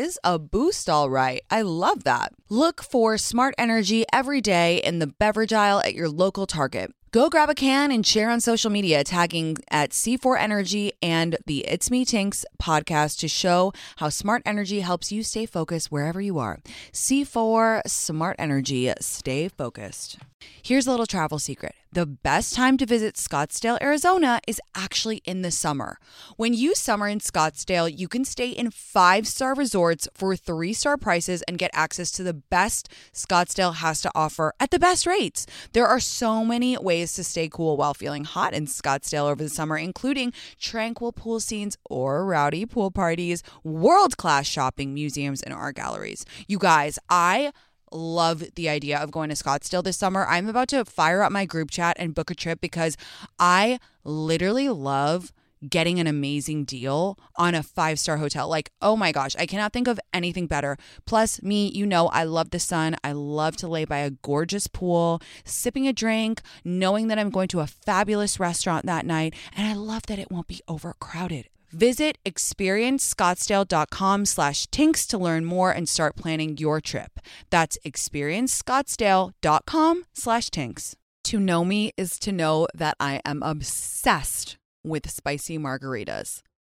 is a boost, all right. I love that. Look for smart energy every day in the beverage aisle at your local Target. Go grab a can and share on social media, tagging at C4 Energy and the It's Me Tinx podcast to show how smart energy helps you stay focused wherever you are. C4 Smart Energy, stay focused. Here's a little travel secret. The best time to visit Scottsdale, Arizona is actually in the summer. When you summer in Scottsdale, you can stay in five star resorts for three star prices and get access to the best Scottsdale has to offer at the best rates. There are so many ways to stay cool while feeling hot in Scottsdale over the summer, including tranquil pool scenes or rowdy pool parties, world class shopping, museums, and art galleries. You guys, I love the idea of going to Scottsdale this summer. I'm about to fire up my group chat and book a trip because I literally love getting an amazing deal on a five star hotel. Like, oh my gosh, I cannot think of anything better. Plus, me, you know, I love the sun. I love to lay by a gorgeous pool, sipping a drink, knowing that I'm going to a fabulous restaurant that night. And I love that it won't be overcrowded. Visit experiencescottsdale.com slash tinx to learn more and start planning your trip. That's experiencescottsdale.com slash tinx. To know me is to know that I am obsessed with spicy margaritas.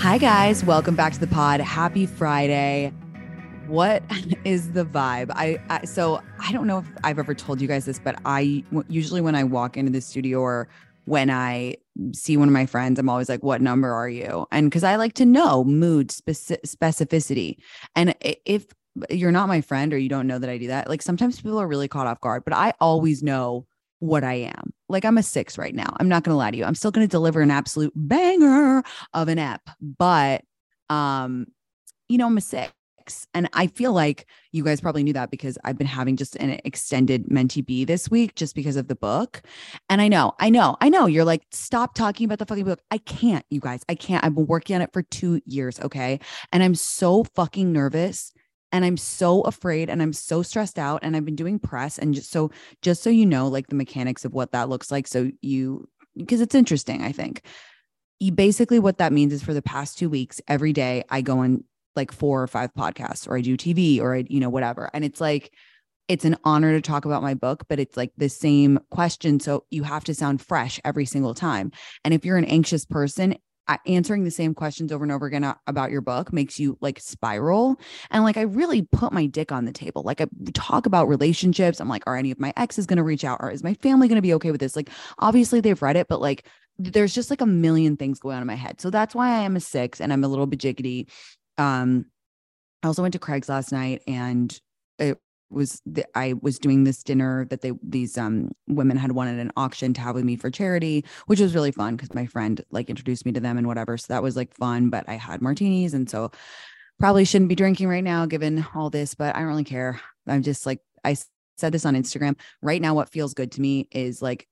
Hi, guys. Welcome back to the pod. Happy Friday. What is the vibe? I, I, so I don't know if I've ever told you guys this, but I usually when I walk into the studio or when I see one of my friends, I'm always like, "What number are you?" And because I like to know mood speci- specificity. And if you're not my friend or you don't know that I do that, like sometimes people are really caught off guard, but I always know what I am. Like I'm a six right now. I'm not going to lie to you. I'm still going to deliver an absolute banger of an ep, but um, you know, I'm a six. And I feel like you guys probably knew that because I've been having just an extended menty B this week just because of the book. And I know, I know, I know you're like, stop talking about the fucking book. I can't, you guys. I can't. I've been working on it for two years. Okay. And I'm so fucking nervous and I'm so afraid and I'm so stressed out and I've been doing press and just so just so you know like the mechanics of what that looks like so you because it's interesting I think. You basically what that means is for the past 2 weeks every day I go on like four or five podcasts or I do TV or I you know whatever and it's like it's an honor to talk about my book, but it's like the same question. So you have to sound fresh every single time. And if you're an anxious person, answering the same questions over and over again about your book makes you like spiral. And like, I really put my dick on the table. Like, I talk about relationships. I'm like, are any of my exes going to reach out? Or is my family going to be okay with this? Like, obviously they've read it, but like, there's just like a million things going on in my head. So that's why I am a six and I'm a little bit jiggity. Um, I also went to Craig's last night and it was the, I was doing this dinner that they these um women had won at an auction to have with me for charity, which was really fun because my friend like introduced me to them and whatever. So that was like fun. But I had martinis, and so probably shouldn't be drinking right now given all this. But I don't really care. I'm just like I said this on Instagram. Right now, what feels good to me is like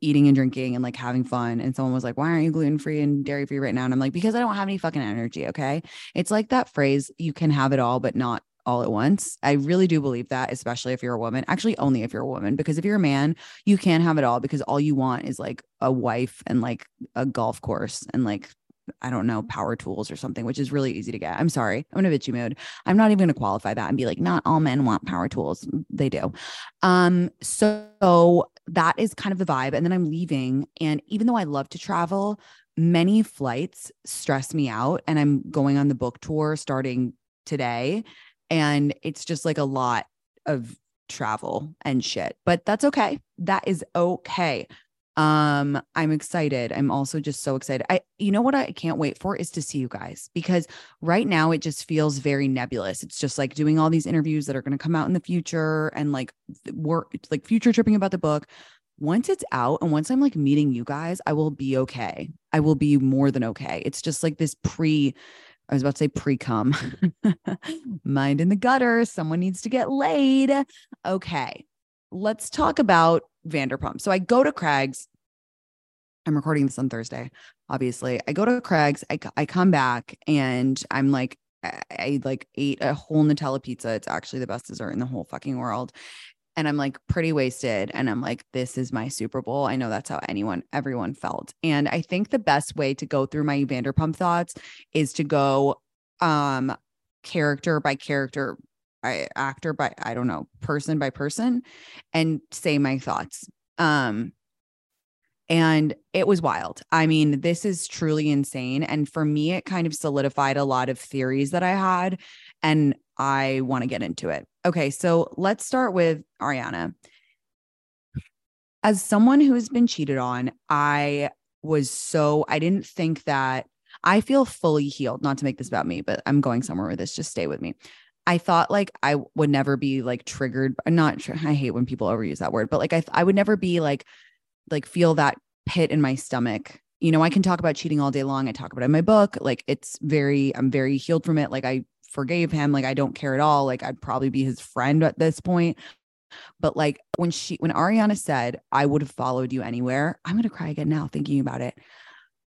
eating and drinking and like having fun. And someone was like, Why aren't you gluten free and dairy free right now? And I'm like, Because I don't have any fucking energy. Okay. It's like that phrase, you can have it all, but not all at once. I really do believe that, especially if you're a woman. Actually, only if you're a woman, because if you're a man, you can't have it all because all you want is like a wife and like a golf course and like I don't know, power tools or something, which is really easy to get. I'm sorry. I'm in a bitchy mood. I'm not even going to qualify that and be like, not all men want power tools. They do. Um, so that is kind of the vibe. And then I'm leaving. And even though I love to travel, many flights stress me out. And I'm going on the book tour starting today. And it's just like a lot of travel and shit, but that's okay. That is okay. Um, I'm excited. I'm also just so excited. I, you know what I can't wait for is to see you guys because right now it just feels very nebulous. It's just like doing all these interviews that are going to come out in the future and like work, like future tripping about the book. Once it's out and once I'm like meeting you guys, I will be okay. I will be more than okay. It's just like this pre, I was about to say pre cum, mind in the gutter. Someone needs to get laid. Okay. Let's talk about Vanderpump. So I go to Craig's. I'm recording this on Thursday, obviously. I go to Craig's, I, I come back and I'm like, I, I like ate a whole Nutella pizza. It's actually the best dessert in the whole fucking world. And I'm like pretty wasted. And I'm like, this is my Super Bowl. I know that's how anyone, everyone felt. And I think the best way to go through my Vanderpump thoughts is to go um character by character by actor by I don't know, person by person and say my thoughts. Um and it was wild. I mean, this is truly insane and for me it kind of solidified a lot of theories that I had and I want to get into it. Okay, so let's start with Ariana. As someone who has been cheated on, I was so I didn't think that I feel fully healed. Not to make this about me, but I'm going somewhere with this. Just stay with me. I thought like I would never be like triggered. I'm Not I hate when people overuse that word, but like I I would never be like like feel that pit in my stomach. You know, I can talk about cheating all day long. I talk about it in my book. Like it's very I'm very healed from it. Like I forgave him. Like I don't care at all. Like I'd probably be his friend at this point. But like when she when Ariana said, I would have followed you anywhere, I'm gonna cry again now thinking about it.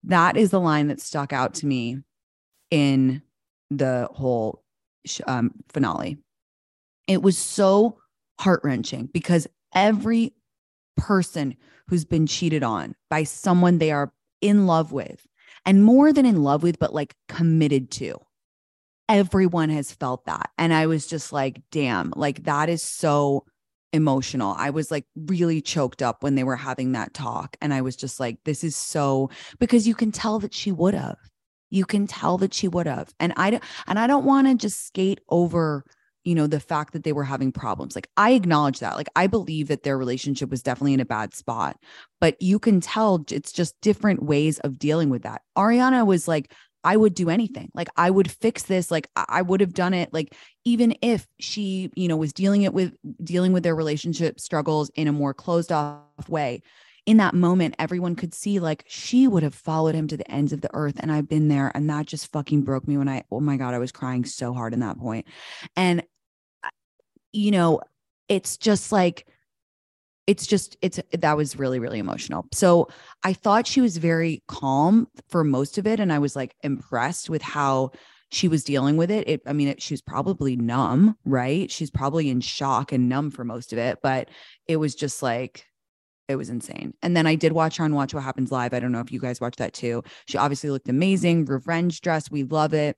That is the line that stuck out to me in the whole um, finale. It was so heart wrenching because every person who's been cheated on by someone they are in love with, and more than in love with, but like committed to, everyone has felt that. And I was just like, damn, like that is so emotional. I was like really choked up when they were having that talk. And I was just like, this is so because you can tell that she would have. You can tell that she would have. And I don't and I don't want to just skate over you know the fact that they were having problems like i acknowledge that like i believe that their relationship was definitely in a bad spot but you can tell it's just different ways of dealing with that ariana was like I would do anything. Like I would fix this. Like I would have done it. Like even if she, you know, was dealing it with dealing with their relationship struggles in a more closed off way. In that moment, everyone could see like she would have followed him to the ends of the earth. And I've been there. And that just fucking broke me when I, oh my God, I was crying so hard in that point. And, uh, you know, it's just like, it's just it's that was really really emotional. So i thought she was very calm for most of it and i was like impressed with how she was dealing with it, it i mean it, she was probably numb right? She's probably in shock and numb for most of it but it was just like it was insane. And then i did watch her on watch what happens live. I don't know if you guys watched that too. She obviously looked amazing revenge dress we love it.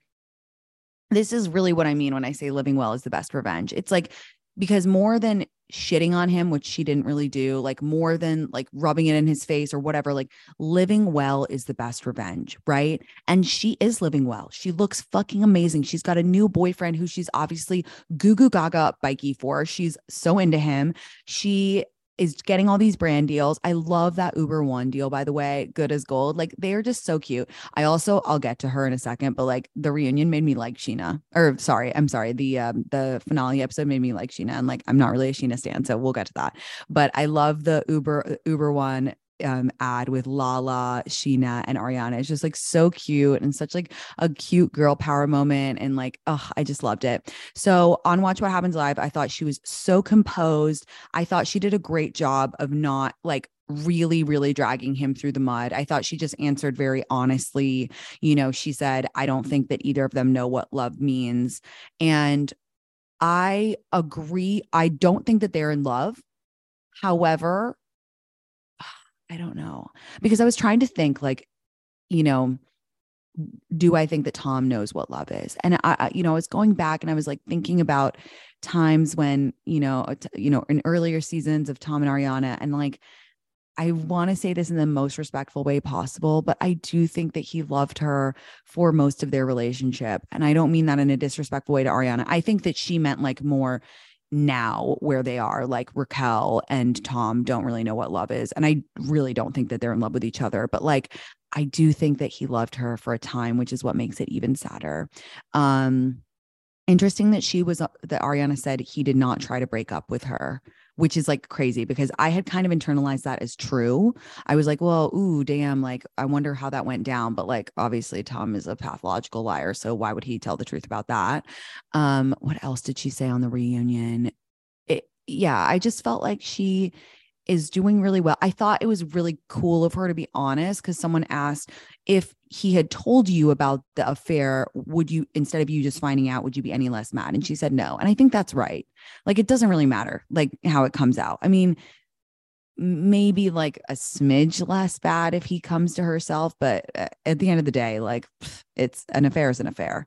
This is really what I mean when I say living well is the best revenge. It's like because more than shitting on him, which she didn't really do, like more than like rubbing it in his face or whatever, like living well is the best revenge, right? And she is living well. She looks fucking amazing. She's got a new boyfriend who she's obviously goo goo gaga bikey for. She's so into him. She is getting all these brand deals. I love that Uber One deal, by the way, good as gold. Like they are just so cute. I also, I'll get to her in a second, but like the reunion made me like Scheana. Or sorry, I'm sorry. The um the finale episode made me like Scheana. And like I'm not really a Scheana stan, so we'll get to that. But I love the Uber Uber One um, ad with Lala, Scheana, and Ariana. It's just like so cute and such like a cute girl power moment. And like, oh, I just loved it. So on Watch What Happens Live, I thought she was so composed. I thought she did a great job of not like really, really dragging him through the mud. I thought she just answered very honestly. You know, she said, I don't think that either of them know what love means. And I agree. I don't think that they're in love. However, I don't know because I was trying to think like, you know, do I think that Tom knows what love is? And I, I, you know, I was going back and I was like thinking about times when, you know, you know, in earlier seasons of Tom and Ariana, and like, I want to say this in the most respectful way possible, but I do think that he loved her for most of their relationship. And I don't mean that in a disrespectful way to Ariana. I think that she meant like more now where they are like Raquel and Tom don't really know what love is and I really don't think that they're in love with each other but like I do think that he loved her for a time which is what makes it even sadder. Um interesting that she was uh, that Ariana said he did not try to break up with her which is like crazy because I had kind of internalized that as true. I was like, well, ooh, damn, like I wonder how that went down. But like obviously Tom is a pathological liar. So why would he tell the truth about that? Um, what else did she say on the reunion? It, yeah, I just felt like she is doing really well. I thought it was really cool of her to be honest because someone asked if he had told you about the affair, would you, instead of you just finding out, would you be any less mad? And she said no. And I think that's right. Like it doesn't really matter like how it comes out. I mean, maybe like a smidge less bad if he comes to herself, but uh, at the end of the day, like it's an affair is an affair.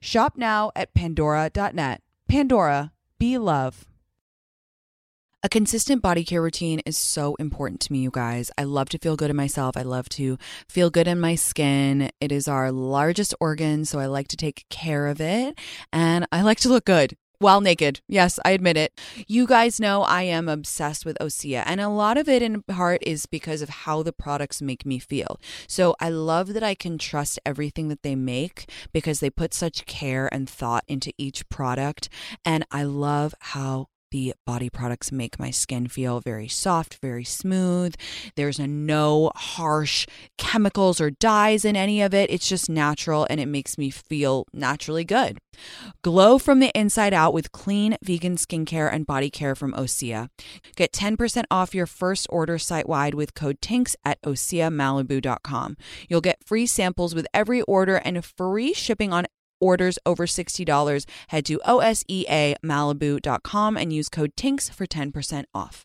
Shop now at pandora.net. Pandora, be love. A consistent body care routine is so important to me, you guys. I love to feel good in myself. I love to feel good in my skin. It is our largest organ, so I like to take care of it and I like to look good while naked. Yes, I admit it. You guys know I am obsessed with Osea, and a lot of it in part is because of how the products make me feel. So I love that I can trust everything that they make because they put such care and thought into each product, and I love how the body products make my skin feel very soft, very smooth. There's no harsh chemicals or dyes in any of it. It's just natural and it makes me feel naturally good. Glow from the inside out with clean vegan skincare and body care from Osea. Get 10% off your first order site wide with code TINX at OseaMalibu.com. You'll get free samples with every order and free shipping on orders over $60. Head to OSEAMalibu.com and use code TINX for 10% off.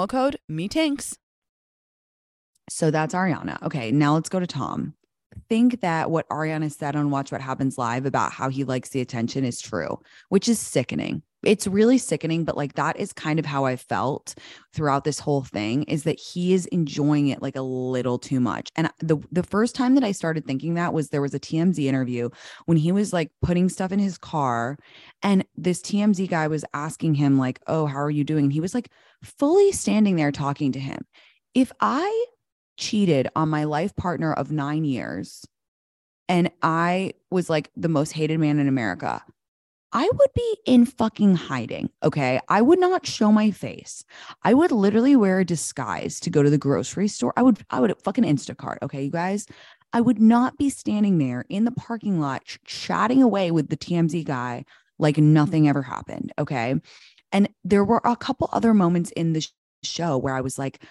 promo code MEETINX. So that's Ariana. Okay, now let's go to Tom. Think that what Ariana said on Watch What Happens Live about how he likes the attention is true, which is sickening. It's really sickening, but like that is kind of how I felt throughout this whole thing is that he is enjoying it like a little too much. And the the first time that I started thinking that was there was a TMZ interview when he was like putting stuff in his car and this TMZ guy was asking him like, "Oh, how are you doing?" And he was like fully standing there talking to him. If I cheated on my life partner of 9 years and I was like the most hated man in America, I would be in fucking hiding. Okay. I would not show my face. I would literally wear a disguise to go to the grocery store. I would, I would fucking Instacart. Okay. You guys, I would not be standing there in the parking lot ch- chatting away with the TMZ guy like nothing ever happened. Okay. And there were a couple other moments in the show where I was like,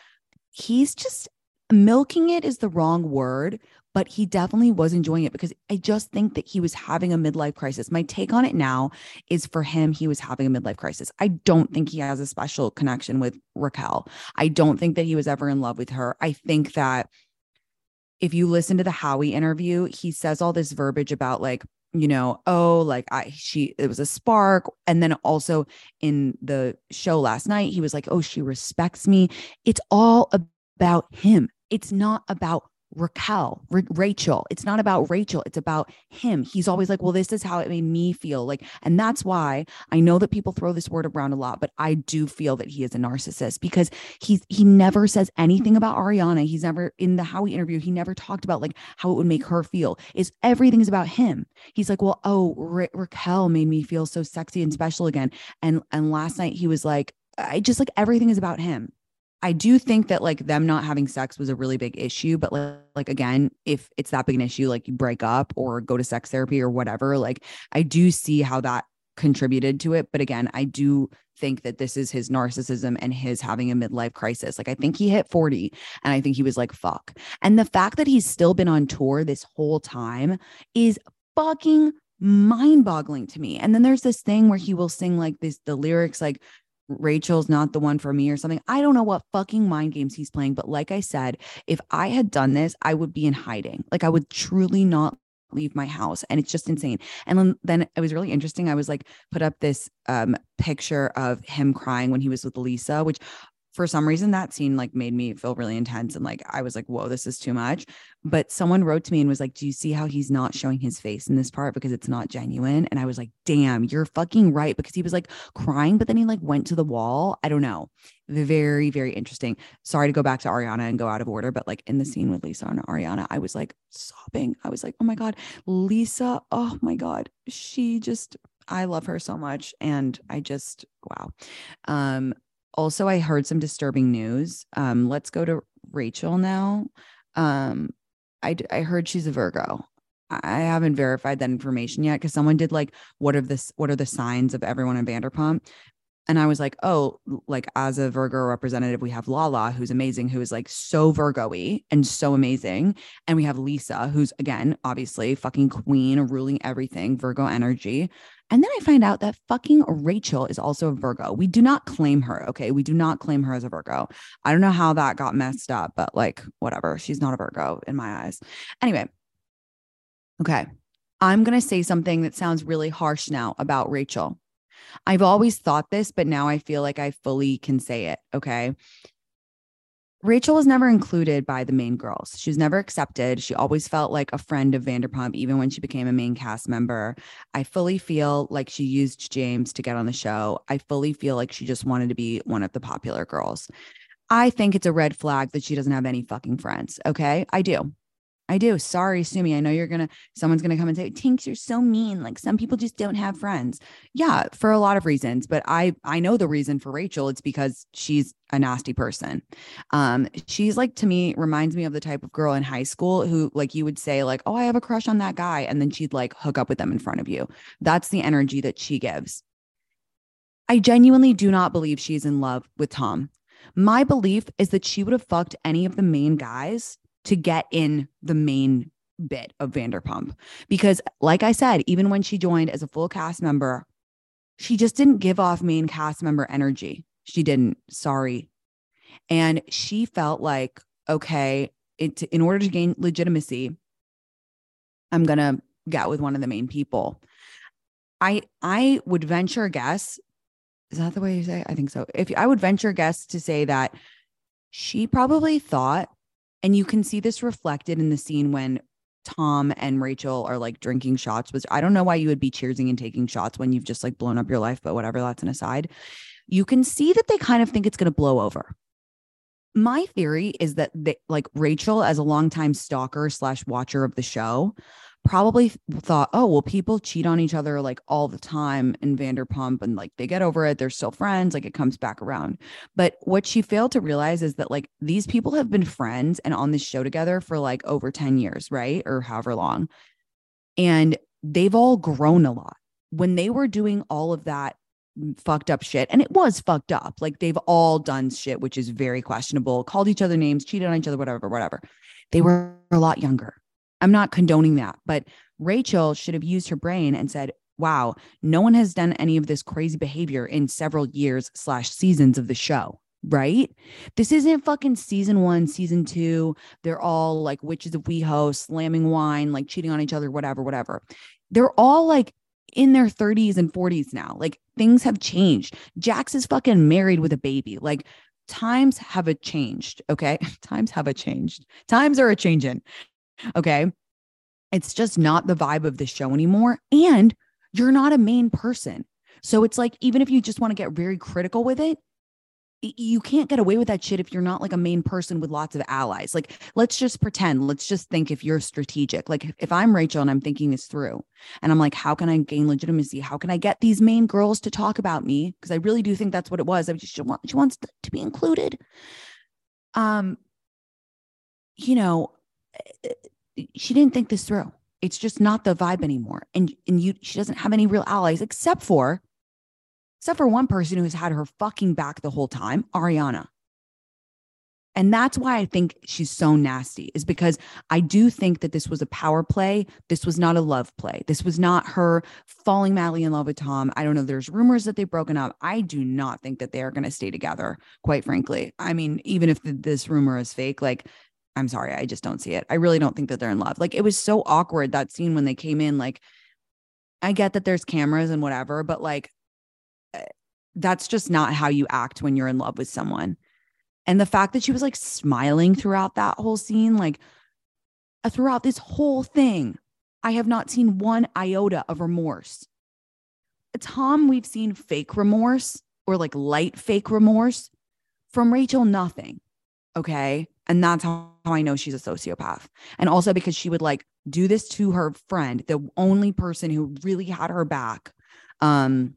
he's just milking it is the wrong word, but he definitely was enjoying it because I just think that he was having a midlife crisis. My take on it now is for him, he was having a midlife crisis. I don't think he has a special connection with Raquel. I don't think that he was ever in love with her. I think that if you listen to the Howie interview, he says all this verbiage about like, you know, oh, like I, she, it was a spark. And then also in the show last night, he was like, oh, she respects me. It's all about him. It's not about Raquel, R- Rachel. It's not about Rachel. It's about him. He's always like, well, this is how it made me feel. Like, and that's why I know that people throw this word around a lot, but I do feel that he is a narcissist because he's he never says anything about Ariana. He's never in the Howie interview. He never talked about like how it would make her feel. Is everything is about him. He's like, well, oh, Ra- Raquel made me feel so sexy and special again. And and last night he was like, I just like everything is about him. I do think that like them not having sex was a really big issue, but like, like again, if it's that big an issue, like you break up or go to sex therapy or whatever, like I do see how that contributed to it. But again, I do think that this is his narcissism and his having a midlife crisis. Like I think he hit 40 and I think he was like, fuck. And the fact that he's still been on tour this whole time is fucking mind boggling to me. And then there's this thing where he will sing like this, the lyrics like, Rachel's not the one for me or something. I don't know what fucking mind games he's playing. But like I said, if I had done this, I would be in hiding. Like I would truly not leave my house and it's just insane and then, it was really interesting i was like put up this um picture of him crying when he was with lisa which for some reason that scene like made me feel really intense and like I was like, whoa, this is too much. But someone wrote to me and was like, Do you see how he's not showing his face in this part because it's not genuine? And I was like, damn, you're fucking right. Because he was like crying, but then he like went to the wall. I don't know. Very, very interesting. Sorry to go back to Ariana and go out of order, but like in the scene with Lisa and Ariana, I was like sobbing. I was like, oh my God, Lisa, oh my God. She just I love her so much. And I just, wow. Um, also I heard some disturbing news. Um, let's go to Rachel now. Um, I I heard she's a Virgo. I haven't verified that information yet because someone did like what are this what are the signs of everyone in Vanderpump? And I was like, oh, like as a Virgo representative, we have Lala, who's amazing, who is like so Virgo y and so amazing. And we have Lisa, who's again, obviously fucking queen, ruling everything, Virgo energy. And then I find out that fucking Rachel is also a Virgo. We do not claim her. Okay. We do not claim her as a Virgo. I don't know how that got messed up, but like, whatever. She's not a Virgo in my eyes. Anyway. Okay. I'm going to say something that sounds really harsh now about Rachel. I've always thought this, but now I feel like I fully can say it. Okay. Rachel was never included by the main girls. She was never accepted. She always felt like a friend of Vanderpump, even when she became a main cast member. I fully feel like she used James to get on the show. I fully feel like she just wanted to be one of the popular girls. I think it's a red flag that she doesn't have any fucking friends. Okay. I do. I do. Sorry, Sumi. I know you're gonna someone's gonna come and say, Tinx, you're so mean. Like some people just don't have friends. Yeah, for a lot of reasons. But I I know the reason for Rachel. It's because she's a nasty person. Um, she's like to me, reminds me of the type of girl in high school who like you would say, like, oh, I have a crush on that guy, and then she'd like hook up with them in front of you. That's the energy that she gives. I genuinely do not believe she's in love with Tom. My belief is that she would have fucked any of the main guys to get in the main bit of Vanderpump. Because, like I said, even when she joined as a full cast member, she just didn't give off main cast member energy. She didn't. Sorry. And she felt like, okay, it, in order to gain legitimacy, I'm going to get with one of the main people. I I would venture a guess. Is that the way you say? It? I think so. If I would venture a guess to say that she probably thought and you can see this reflected in the scene when Tom and Rachel are like drinking shots, which I don't know why you would be cheersing and taking shots when you've just like blown up your life, but whatever, that's an aside. You can see that they kind of think it's going to blow over. My theory is that they like Rachel, as a longtime stalker slash watcher of the show, probably thought, oh, well, people cheat on each other like all the time in Vanderpump and like they get over it. They're still friends. Like it comes back around. But what she failed to realize is that like these people have been friends and on this show together for like over 10 years, right? Or however long. And they've all grown a lot. When they were doing all of that fucked up shit, and it was fucked up, like they've all done shit, which is very questionable, called each other names, cheated on each other, whatever, whatever. They were a lot younger I'm not condoning that, but Rachel should have used her brain and said, wow, no one has done any of this crazy behavior in several years slash seasons of the show. Right? This isn't fucking season one, season two. They're all like witches of WeHo, slamming wine, like cheating on each other, whatever, whatever. They're all like in their 30s and 40s now. Like things have changed. Jax is fucking married with a baby. Like times have a changed. Okay. times have a changed. Times are a changing. Okay. It's just not the vibe of the show anymore. And you're not a main person. So it's like, even if you just want to get very critical with it, you can't get away with that shit if you're not like a main person with lots of allies. Like, let's just pretend, let's just think if you're strategic. Like, if I'm Rachel and I'm thinking this through and I'm like, how can I gain legitimacy? How can I get these main girls to talk about me? Because I really do think that's what it was. I just she, want, she wants to be included. Um, you know, she didn't think this through. It's just not the vibe anymore. And and you she doesn't have any real allies except for except for one person who has had her fucking back the whole time, Ariana. And that's why I think she's so nasty, is because I do think that this was a power play. This was not a love play. This was not her falling madly in love with Tom. I don't know. There's rumors that they've broken up. I do not think that they are going to stay together, quite frankly. I mean, even if this rumor is fake, like I'm sorry, I just don't see it. I really don't think that they're in love. Like it was so awkward that scene when they came in. Like, I get that there's cameras and whatever, but like, eh, that's just not how you act when you're in love with someone. And the fact that she was like smiling throughout that whole scene, like uh, throughout this whole thing, I have not seen one iota of remorse. Tom, we've seen fake remorse or like light fake remorse. From Rachel, nothing. Okay. And that's how I know she's a sociopath. And also because she would like do this to her friend, the only person who really had her back, um,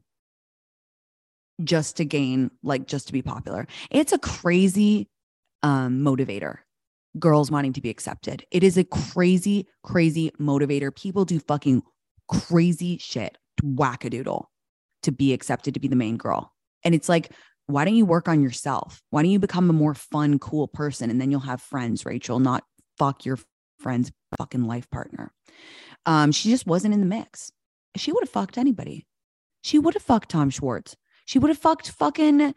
just to gain, like, just to be popular. It's a crazy um, motivator. Girls wanting to be accepted. It is a crazy, crazy motivator. People do fucking crazy shit, wackadoodle to be accepted to be the main girl. And it's like, why don't you work on yourself? Why don't you become a more fun, cool person? And then you'll have friends, Rachel, not fuck your friend's fucking life partner. Um, she just wasn't in the mix. She would have fucked anybody. She would have fucked Tom Schwartz. She would have fucked fucking, uh,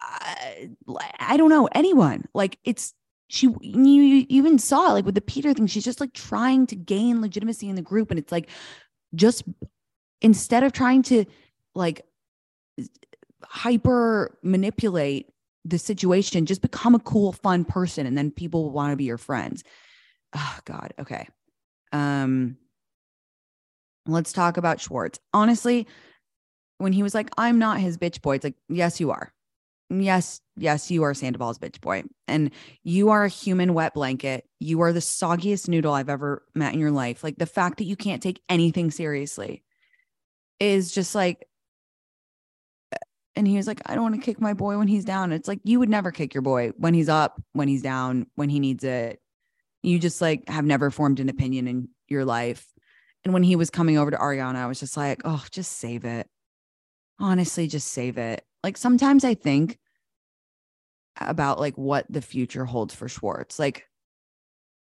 I don't know, anyone. Like it's, she, you even saw like with the Peter thing. She's just like trying to gain legitimacy in the group. And it's like, just instead of trying to like hyper manipulate the situation, just become a cool, fun person. And then people will want to be your friends. Oh God. Okay. Um, let's talk about Schwartz. Honestly, when he was like, I'm not his bitch boy, it's like, yes, you are. Yes, yes, you are Sandoval's bitch boy. And you are a human wet blanket. You are the soggiest noodle I've ever met in your life. Like the fact that you can't take anything seriously is just like, and he was like, I don't want to kick my boy when he's down. It's like, you would never kick your boy when he's up, when he's down, when he needs it. You just like have never formed an opinion in your life. And when he was coming over to Ariana, I was just like, oh, just save it. Honestly, just save it. Like sometimes I think about like what the future holds for Schwartz. Like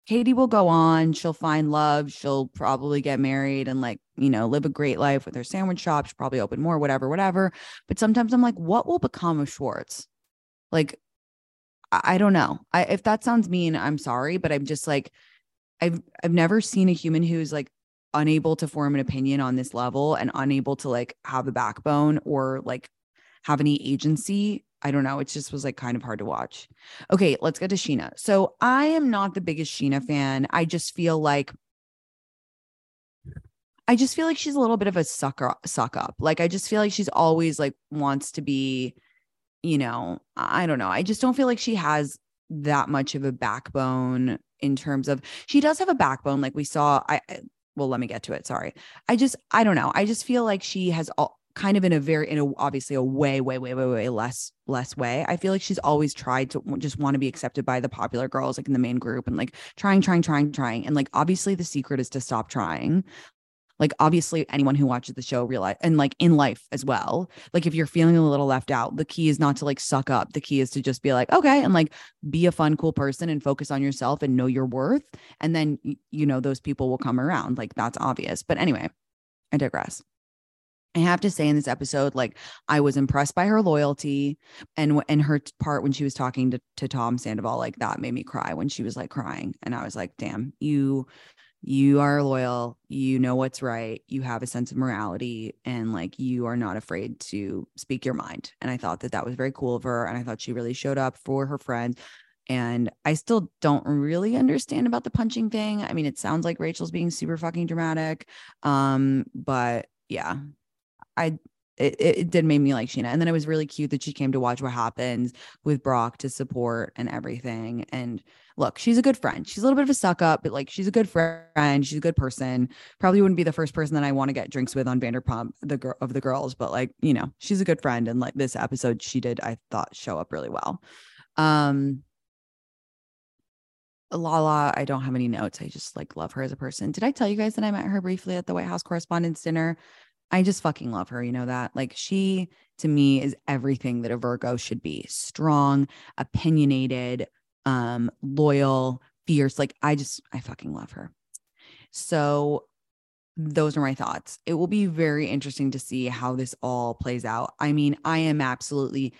Katie will go on, she'll find love, she'll probably get married and like, you know, live a great life with her sandwich shop, she'll probably open more, whatever, whatever. But sometimes I'm like, what will become of Schwartz? Like, I, don't know. I if that sounds mean, I'm sorry, but I'm just like, I've I've never seen a human who's like unable to form an opinion on this level and unable to like have a backbone or like have any agency I don't know. It just was like kind of hard to watch. Okay, let's get to Scheana. So I am not the biggest Scheana fan. I just feel like I just feel like she's a little bit of a sucker suck up. Like I just feel like she's always like wants to be, you know, I don't know. I just don't feel like she has that much of a backbone in terms of she does have a backbone like we saw I well let me get to it sorry i just i don't know i just feel like she has all, kind of in a very in a obviously a way way way way way less less way. I feel like she's always tried to just want to be accepted by the popular girls like in the main group and like trying trying trying trying. And like obviously the secret is to stop trying. Like obviously anyone who watches the show realize and like in life as well like if you're feeling a little left out the key is not to like suck up. The key is to just be like okay and like be a fun cool person and focus on yourself and know your worth. And then you know those people will come around. Like that's obvious. But anyway i digress I have to say in this episode, like I was impressed by her loyalty and and her part when she was talking to, to Tom Sandoval, like that made me cry when she was like crying. And I was like, damn, you you are loyal, you know what's right, you have a sense of morality, and like you are not afraid to speak your mind. And I thought that that was very cool of her. And I thought she really showed up for her friends. And I still don't really understand about the punching thing. I mean, it sounds like Rachel's being super fucking dramatic. Um, but yeah, I it, it did make me like Scheana. And then it was really cute that she came to watch what happens with Brock to support and everything. And look, she's a good friend. She's a little bit of a suck up, but like she's a good friend. She's a good person. Probably wouldn't be the first person that I want to get drinks with on Vanderpump, the girl of the girls, but like, you know, she's a good friend. And like this episode, she did, I thought, show up really well. Um Lala, I don't have any notes. I just like love her as a person. Did I tell you guys that I met her briefly at the White House Correspondents' Dinner? I just fucking love her. You know that? Like, she to me is everything that a Virgo should be strong, opinionated, um, loyal, fierce. Like, I just, I fucking love her. So, those are my thoughts. It will be very interesting to see how this all plays out. I mean, I am absolutely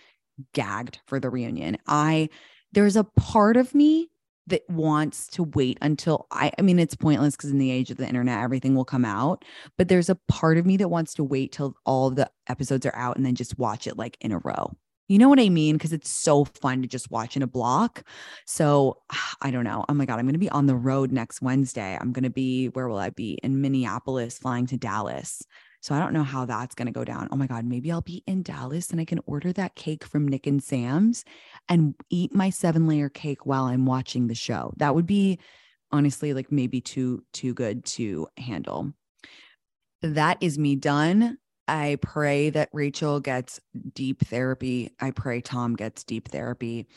gagged for the reunion. I, there's a part of me that wants to wait until I I mean it's pointless because in the age of the internet everything will come out but there's a part of me that wants to wait till all the episodes are out and then just watch it like in a row. You know what I mean? Because it's so fun to just watch in a block. So I don't know. Oh my God, I'm going to be on the road next Wednesday. I'm going to be, where will I be? In Minneapolis, flying to Dallas. So I don't know how that's going to go down. Oh my God, maybe I'll be in Dallas and I can order that cake from Nick and Sam's and eat my seven layer cake while I'm watching the show. That would be honestly like maybe too, too good to handle. That is me done. I pray that Rachel gets deep therapy. I pray Tom gets deep therapy.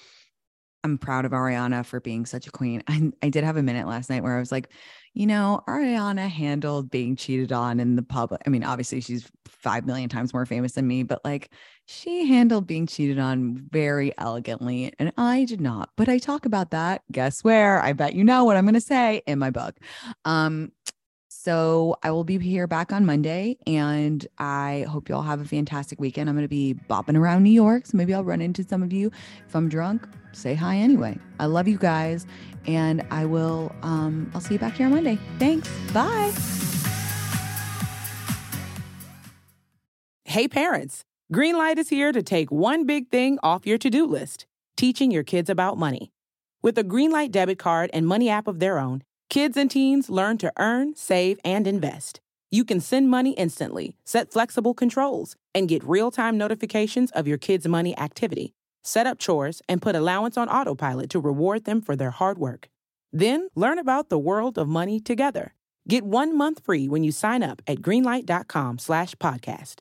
I'm proud of Ariana for being such a queen. I, I did have a minute last night where I was like, you know, Ariana handled being cheated on in the public. I mean, obviously she's 5 million times more famous than me, but like she handled being cheated on very elegantly. And I did not. But I talk about that. Guess where? I bet you know what I'm going to say in my book. Um, so I will be here back on Monday and I hope you all have a fantastic weekend. I'm going to be bopping around New York. So maybe I'll run into some of you. If I'm drunk, say hi anyway. I love you guys and I will, um, I'll see you back here on Monday. Thanks. Bye. Hey, parents. Greenlight is here to take one big thing off your to do list teaching your kids about money. With a Greenlight debit card and money app of their own, Kids and teens learn to earn, save, and invest. You can send money instantly, set flexible controls, and get real time notifications of your kids' money activity. Set up chores and put allowance on autopilot to reward them for their hard work. Then learn about the world of money together. Get one month free when you sign up at greenlight.com slash podcast.